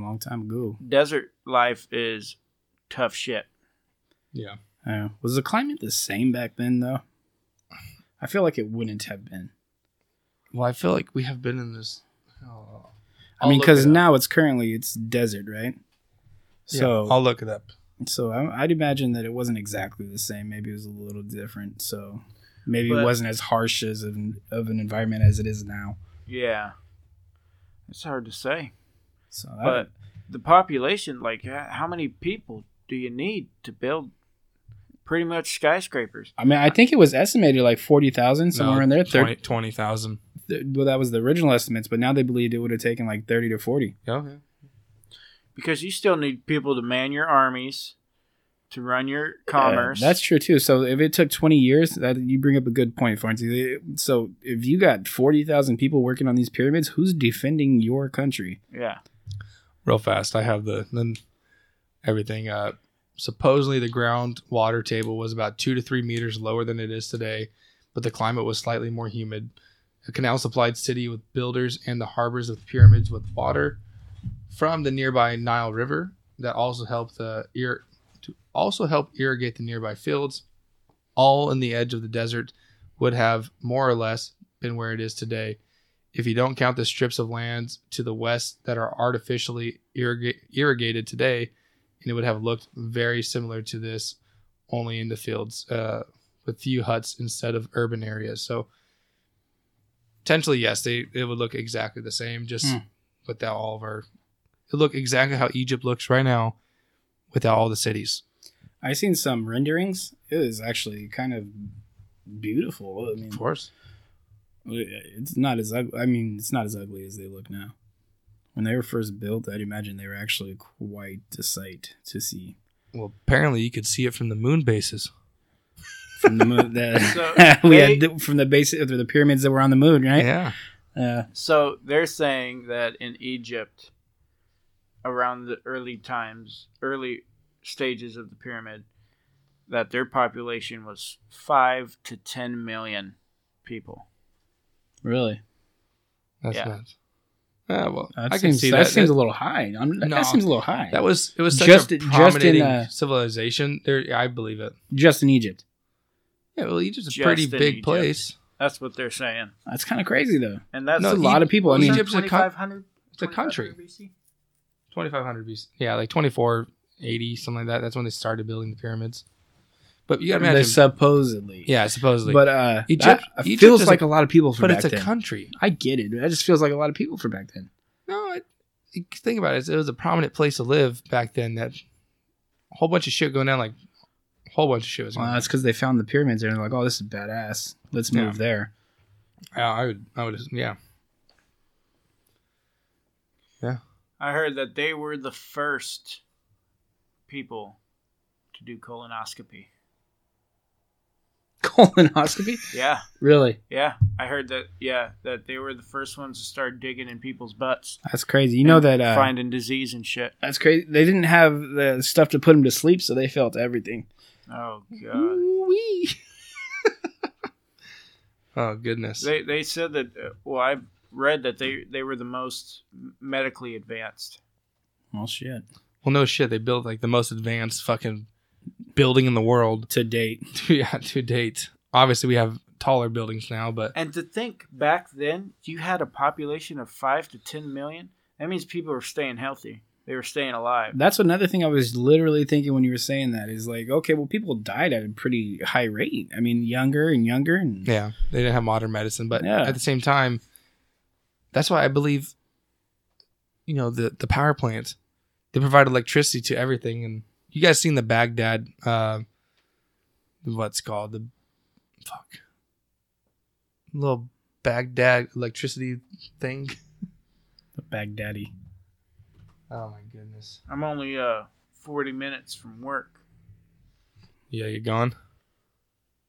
a long time ago. Desert life is tough shit. yeah. Yeah. Was the climate the same back then, though? I feel like it wouldn't have been. Well, I feel like we have been in this. Oh, I mean, because it now it's currently it's desert, right? Yeah, So, I'll look it up. so I, I'd imagine that it wasn't exactly the same. Maybe it was a little different. So maybe But- it wasn't as harsh as of of an environment as it is now. Yeah, it's hard to say. So, But the population, like, how many people do you need to build pretty much skyscrapers? I, I mean, I think it was estimated like forty thousand somewhere No, in there. 20 20,000. th- well, that was the original estimates, but now they believed it would have taken like thirty to forty. Yeah, yeah. Because you still need people to man your armies, to run your commerce. Yeah, that's true too. So if it took 20 years, that you bring up a good point, Farnsey. So if you got 40,000 people working on these pyramids, who's defending your country? yeah. Real fast. I have the then everything. Uh, supposedly the ground water table was about two to three meters lower than it is today, but the climate was slightly more humid. A canal supplied city with builders and the harbors of the pyramids with water from the nearby Nile River that also helped the ir- to also help irrigate the nearby fields. All in the edge of the desert would have more or less been where it is today if you don't count the strips of lands to the west that are artificially irriga- irrigated today, and it would have looked very similar to this, only in the fields uh, with few huts instead of urban areas. So potentially, yes, they it would look exactly the same, just Hmm. without all of our. It look exactly how Egypt looks right now, without all the cities. I seen some renderings. It was actually kind of beautiful. I mean, Of course, it's not as ugly. I mean, it's not as ugly as they look now. When they were first built, I'd imagine they were actually quite a sight to see well, apparently you could see it from the moon bases. from the moon. The, So we they- had the- from the base of the pyramids that were on the moon, right? Yeah, Uh, So they're saying that in Egypt, around the early times, early stages of the pyramid, that their population was five to ten million people. Really. that's Yeah. nuts. Yeah, well, That I can see that. that. seems a little high. I'm, No. that seems a little high. That was it was such Just- a just in, prominent uh, civilization. There, I believe it. just in Egypt. Yeah, well, Egypt's a Just pretty big Egypt. place. That's what they're saying, That's kind of crazy, though. and that's No, That's a lot of people. I mean, Egypt's a co- It's a country. Twenty five hundred BC. Yeah, like twenty four eighty something like that. That's when they started building the pyramids. But you got to they imagine. supposedly. yeah, supposedly. but uh, Egypt- that Egypt feels is a- like a lot of people for but back it's a then. country. I get it. It just feels like a lot of people for back then. No, it, you think about it. It was a prominent place to live back then. That a whole bunch of shit going down. Like a whole bunch of shit was going Well, on. that's because they found the pyramids there and they're like, "Oh, this is badass. Let's Yeah. move there." Yeah, I would. I would. Yeah. Yeah. I heard that they were the first people to do colonoscopy. Colonoscopy? Yeah, Really? yeah. I heard that. Yeah, that they were the first ones to start digging in people's butts. That's crazy. You know that uh, finding disease and shit. that's crazy. They didn't have the stuff to put them to sleep, so they felt everything. Oh god. Ooh-wee. Oh goodness. They they said that. Uh, well, I read that they they were the most medically advanced. Well, shit. well, no shit. They built like the most advanced fucking building in the world. To date, yeah, to date. Obviously, we have taller buildings now, but And to think back then, you had a population of five to ten million. That means people were staying healthy. They were staying alive. that's another thing I was literally thinking when you were saying that is like, okay, well, people died at a pretty high rate. I mean, younger and younger, and yeah, they didn't have modern medicine. But Yeah. at the same time, that's why I believe, you know, the the power plant, they provide electricity to everything. And you guys seen the Baghdad, uh, what's called the fuck little Baghdad electricity thing. the Baghdadi. Oh my goodness. I'm only uh 40 minutes from work. Yeah, you're gone.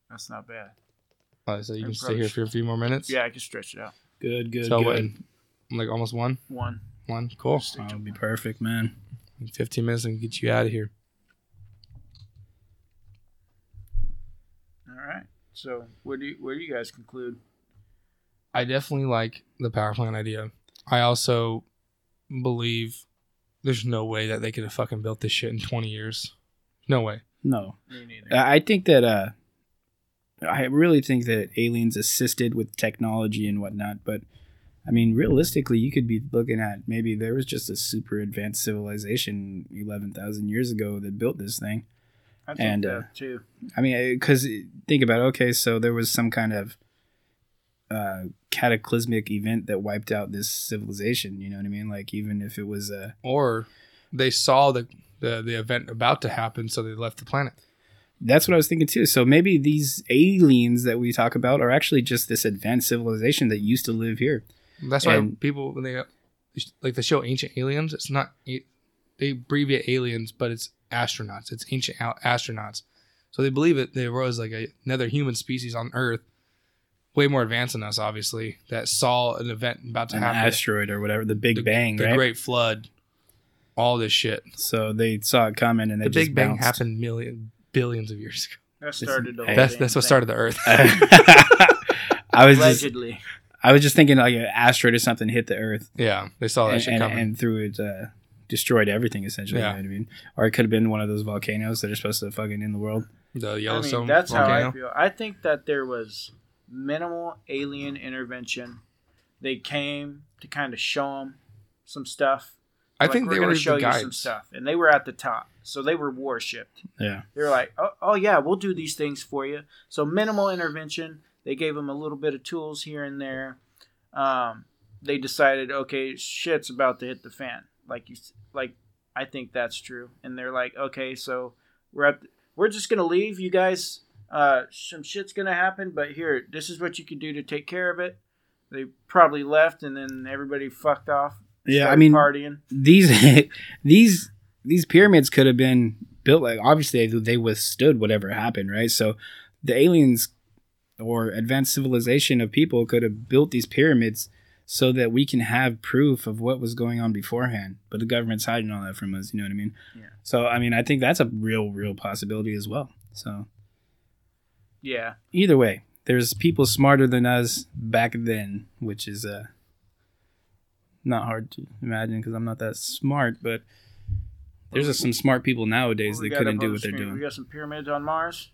That's not bad. Oh, so you I can stay here for a few more minutes. Yeah, I can stretch it out. Good, good, So what? good. Like almost one. One. One. Cool. That would be perfect, man. In 15 minutes and get you out of here. All right. So, where do you, where do you guys conclude? I definitely like the power plant idea. I also believe there's no way that they could have fucking built this shit in 20 years. No way. No, I I think that uh, I really think that aliens assisted with technology and whatnot. But I mean, realistically, you could be looking at maybe there was just a super advanced civilization eleven thousand years ago that built this thing. I think and, that uh, too. I mean, because think about it, okay, so there was some kind of uh, cataclysmic event that wiped out this civilization. You know what I mean? Like even if it was a Or they saw the, the, the event about to happen, so they left the planet. That's what I was thinking too. So maybe these aliens that we talk about are actually just this advanced civilization that used to live here. That's why And- people, when they like the show Ancient Aliens, it's not, they abbreviate aliens, but it's astronauts. It's ancient al- astronauts. So they believe it. There was like a, another human species on Earth, way more advanced than us, obviously, that saw an event about to An happen. asteroid or whatever, the Big the, Bang, the right? Great Flood, all this shit. So they saw it coming and they the just Big Bang bounced. happened million billions of years ago. That started the That's that's what started the Earth. I was just Allegedly. I was just thinking like an asteroid or something hit the Earth yeah, they saw that and, shit and, coming. and through it uh, destroyed everything essentially. Yeah. You know what I mean? Or it could have been one of those volcanoes that are supposed to fucking in the world. the I Yellowstone mean, that's how. I feel. I think that there was minimal alien intervention. They came to kind of show them some stuff. I Like, think we're they gonna were show the you some stuff, and they were at the top, so they were worshipped. Yeah. They were like, oh, oh yeah, we'll do these things for you. So minimal intervention. They gave them a little bit of tools here and there. Um, they decided, okay, shit's about to hit the fan. Like you, like I think that's true. And they're like, okay, so we're at, we're just gonna leave you guys. Uh, some shit's gonna happen, but here, this is what you can do to take care of it. They probably left, and then everybody fucked off. Yeah, I mean partying. these these these pyramids could have been built like obviously they, they withstood whatever happened, right? So the aliens or advanced civilization of people could have built these pyramids so that we can have proof of what was going on beforehand. But the government's hiding all that from us, you know what I mean? Yeah. So I mean, I think that's a real real possibility as well. So Yeah, either way, there's people smarter than us back then, which is uh not hard to imagine because I'm not that smart, but there's some smart people nowadays What we that couldn't do what the they're screen? We got some pyramids on Mars.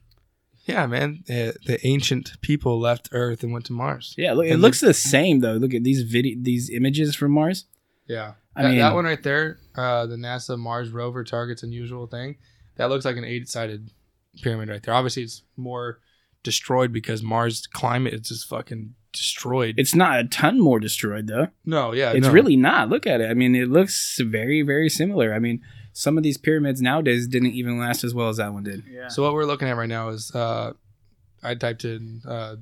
Yeah, man. Uh, the ancient people left Earth and went to Mars. Yeah, look, it And looks the same though. Look at these video, these images from Mars. Yeah. I that, mean- that one right there, uh, the NASA Mars rover targets unusual thing, that looks like an eight-sided pyramid right there. Obviously, it's more destroyed because Mars climate is just fucking destroyed. It's not a ton more destroyed though. no, yeah, it's no. really not. Look at it. I mean, it looks very, very similar. I mean, some of these pyramids nowadays didn't even last as well as that one did. Yeah. So what we're looking at right now is uh, I typed in uh,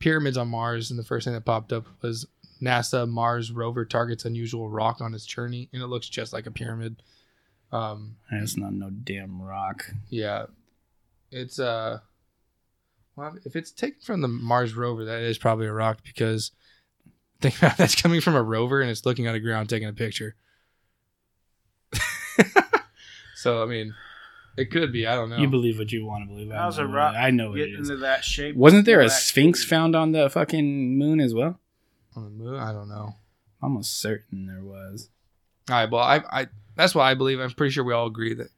pyramids on Mars, and the first thing that popped up was NASA Mars rover targets unusual rock on its journey, and it looks just like a pyramid. Um, That's not no damn rock. yeah, it's uh, well, if it's taken from the Mars rover, that is probably a rock because think about it, that's coming from a rover and it's looking at the ground taking a picture. So I mean, it could be. I don't know. You believe what you want to believe. I How's know a rock I know get it is. into that shape? Wasn't there a No sphinx activity. found on the fucking moon as well? on the moon? I don't know. Almost certain there was. All right. Well, I, I that's why I believe. I'm pretty sure we all agree that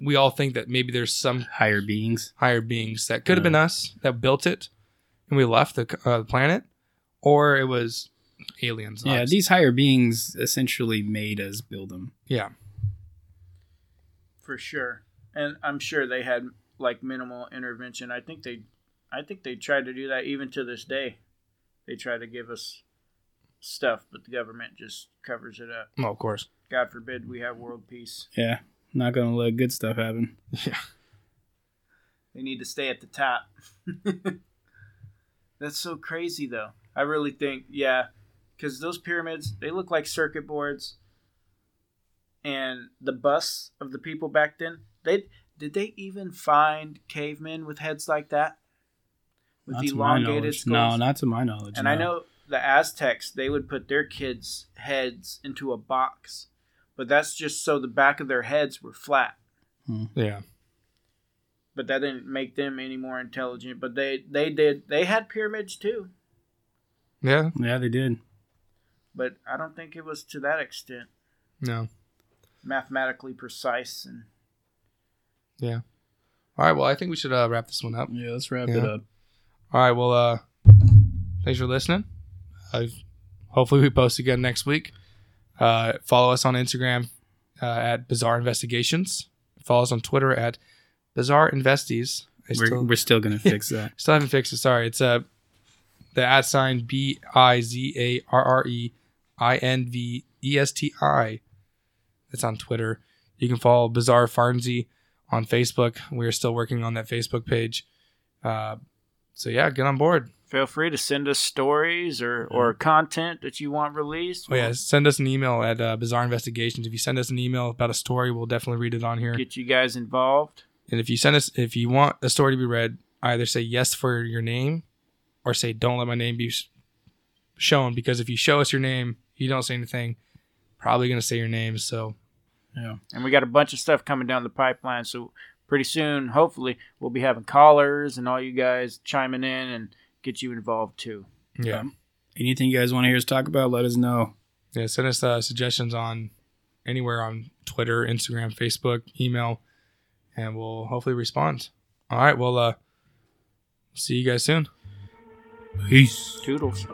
we all think that maybe there's some Higher beings. higher beings that could have been Uh. us that built it, and we left the uh, planet, or it was aliens. Yeah, obviously. these higher beings essentially made us build them. yeah. For sure. And I'm sure they had like minimal intervention. I think they, I think they tried to do that even to this day. They try to give us stuff, but the government just covers it up. Well, of course. God forbid we have world peace. Yeah, not gonna let good stuff happen. Yeah. They need to stay at the top. That's so crazy, though. I really think, yeah, because those pyramids they look like circuit boards. And the bus of the people back then. They did they even find cavemen with heads like that? With Not elongated skulls. No, not to my knowledge. And I know the Aztecs, they would put their kids' heads into a box, but that's just so the back of their heads were flat. Hmm. Yeah. But that didn't make them any more intelligent. But they they did they had pyramids too, Yeah. Yeah, they did. but I don't think it was to that extent No. Mathematically precise and Yeah. All right. Well, I think we should uh, wrap this one up. Yeah, let's wrap Yeah. it up. All right. Well, uh, thanks for listening. Uh, hopefully, we post again next week. Uh, follow us on Instagram uh, at Bizarre Investigations. Follow us on Twitter at Bizarre Investies. I We're, still, we're still gonna fix that. still haven't fixed it. Sorry. It's uh, the at sign B I Z A R R E I N V E S T I. That's on Twitter. You can follow Bizarre Farnsey on Facebook. We are still working on that Facebook page. Uh, so yeah, get on board. feel free to send us stories or, or content that you want released. Oh yeah, send us an email at uh, Bizarre Investigations. If you send us an email about a story, we'll definitely read it on here. Get you guys involved. And if you send us, if you want a story to be read, either say yes for your name, or say don't let my name be shown. Because if you show us your name, you don't say anything, probably gonna say your name. So Yeah. And we got a bunch of stuff coming down the pipeline. So pretty soon, hopefully, we'll be having callers and all you guys chiming in and get you involved too. yeah, Um, Anything you guys want to hear us talk about, let us know. yeah. Send us uh, suggestions on anywhere on Twitter, Instagram, Facebook, email, and we'll hopefully respond. All right. Well, uh, see you guys soon. Peace. Toodles.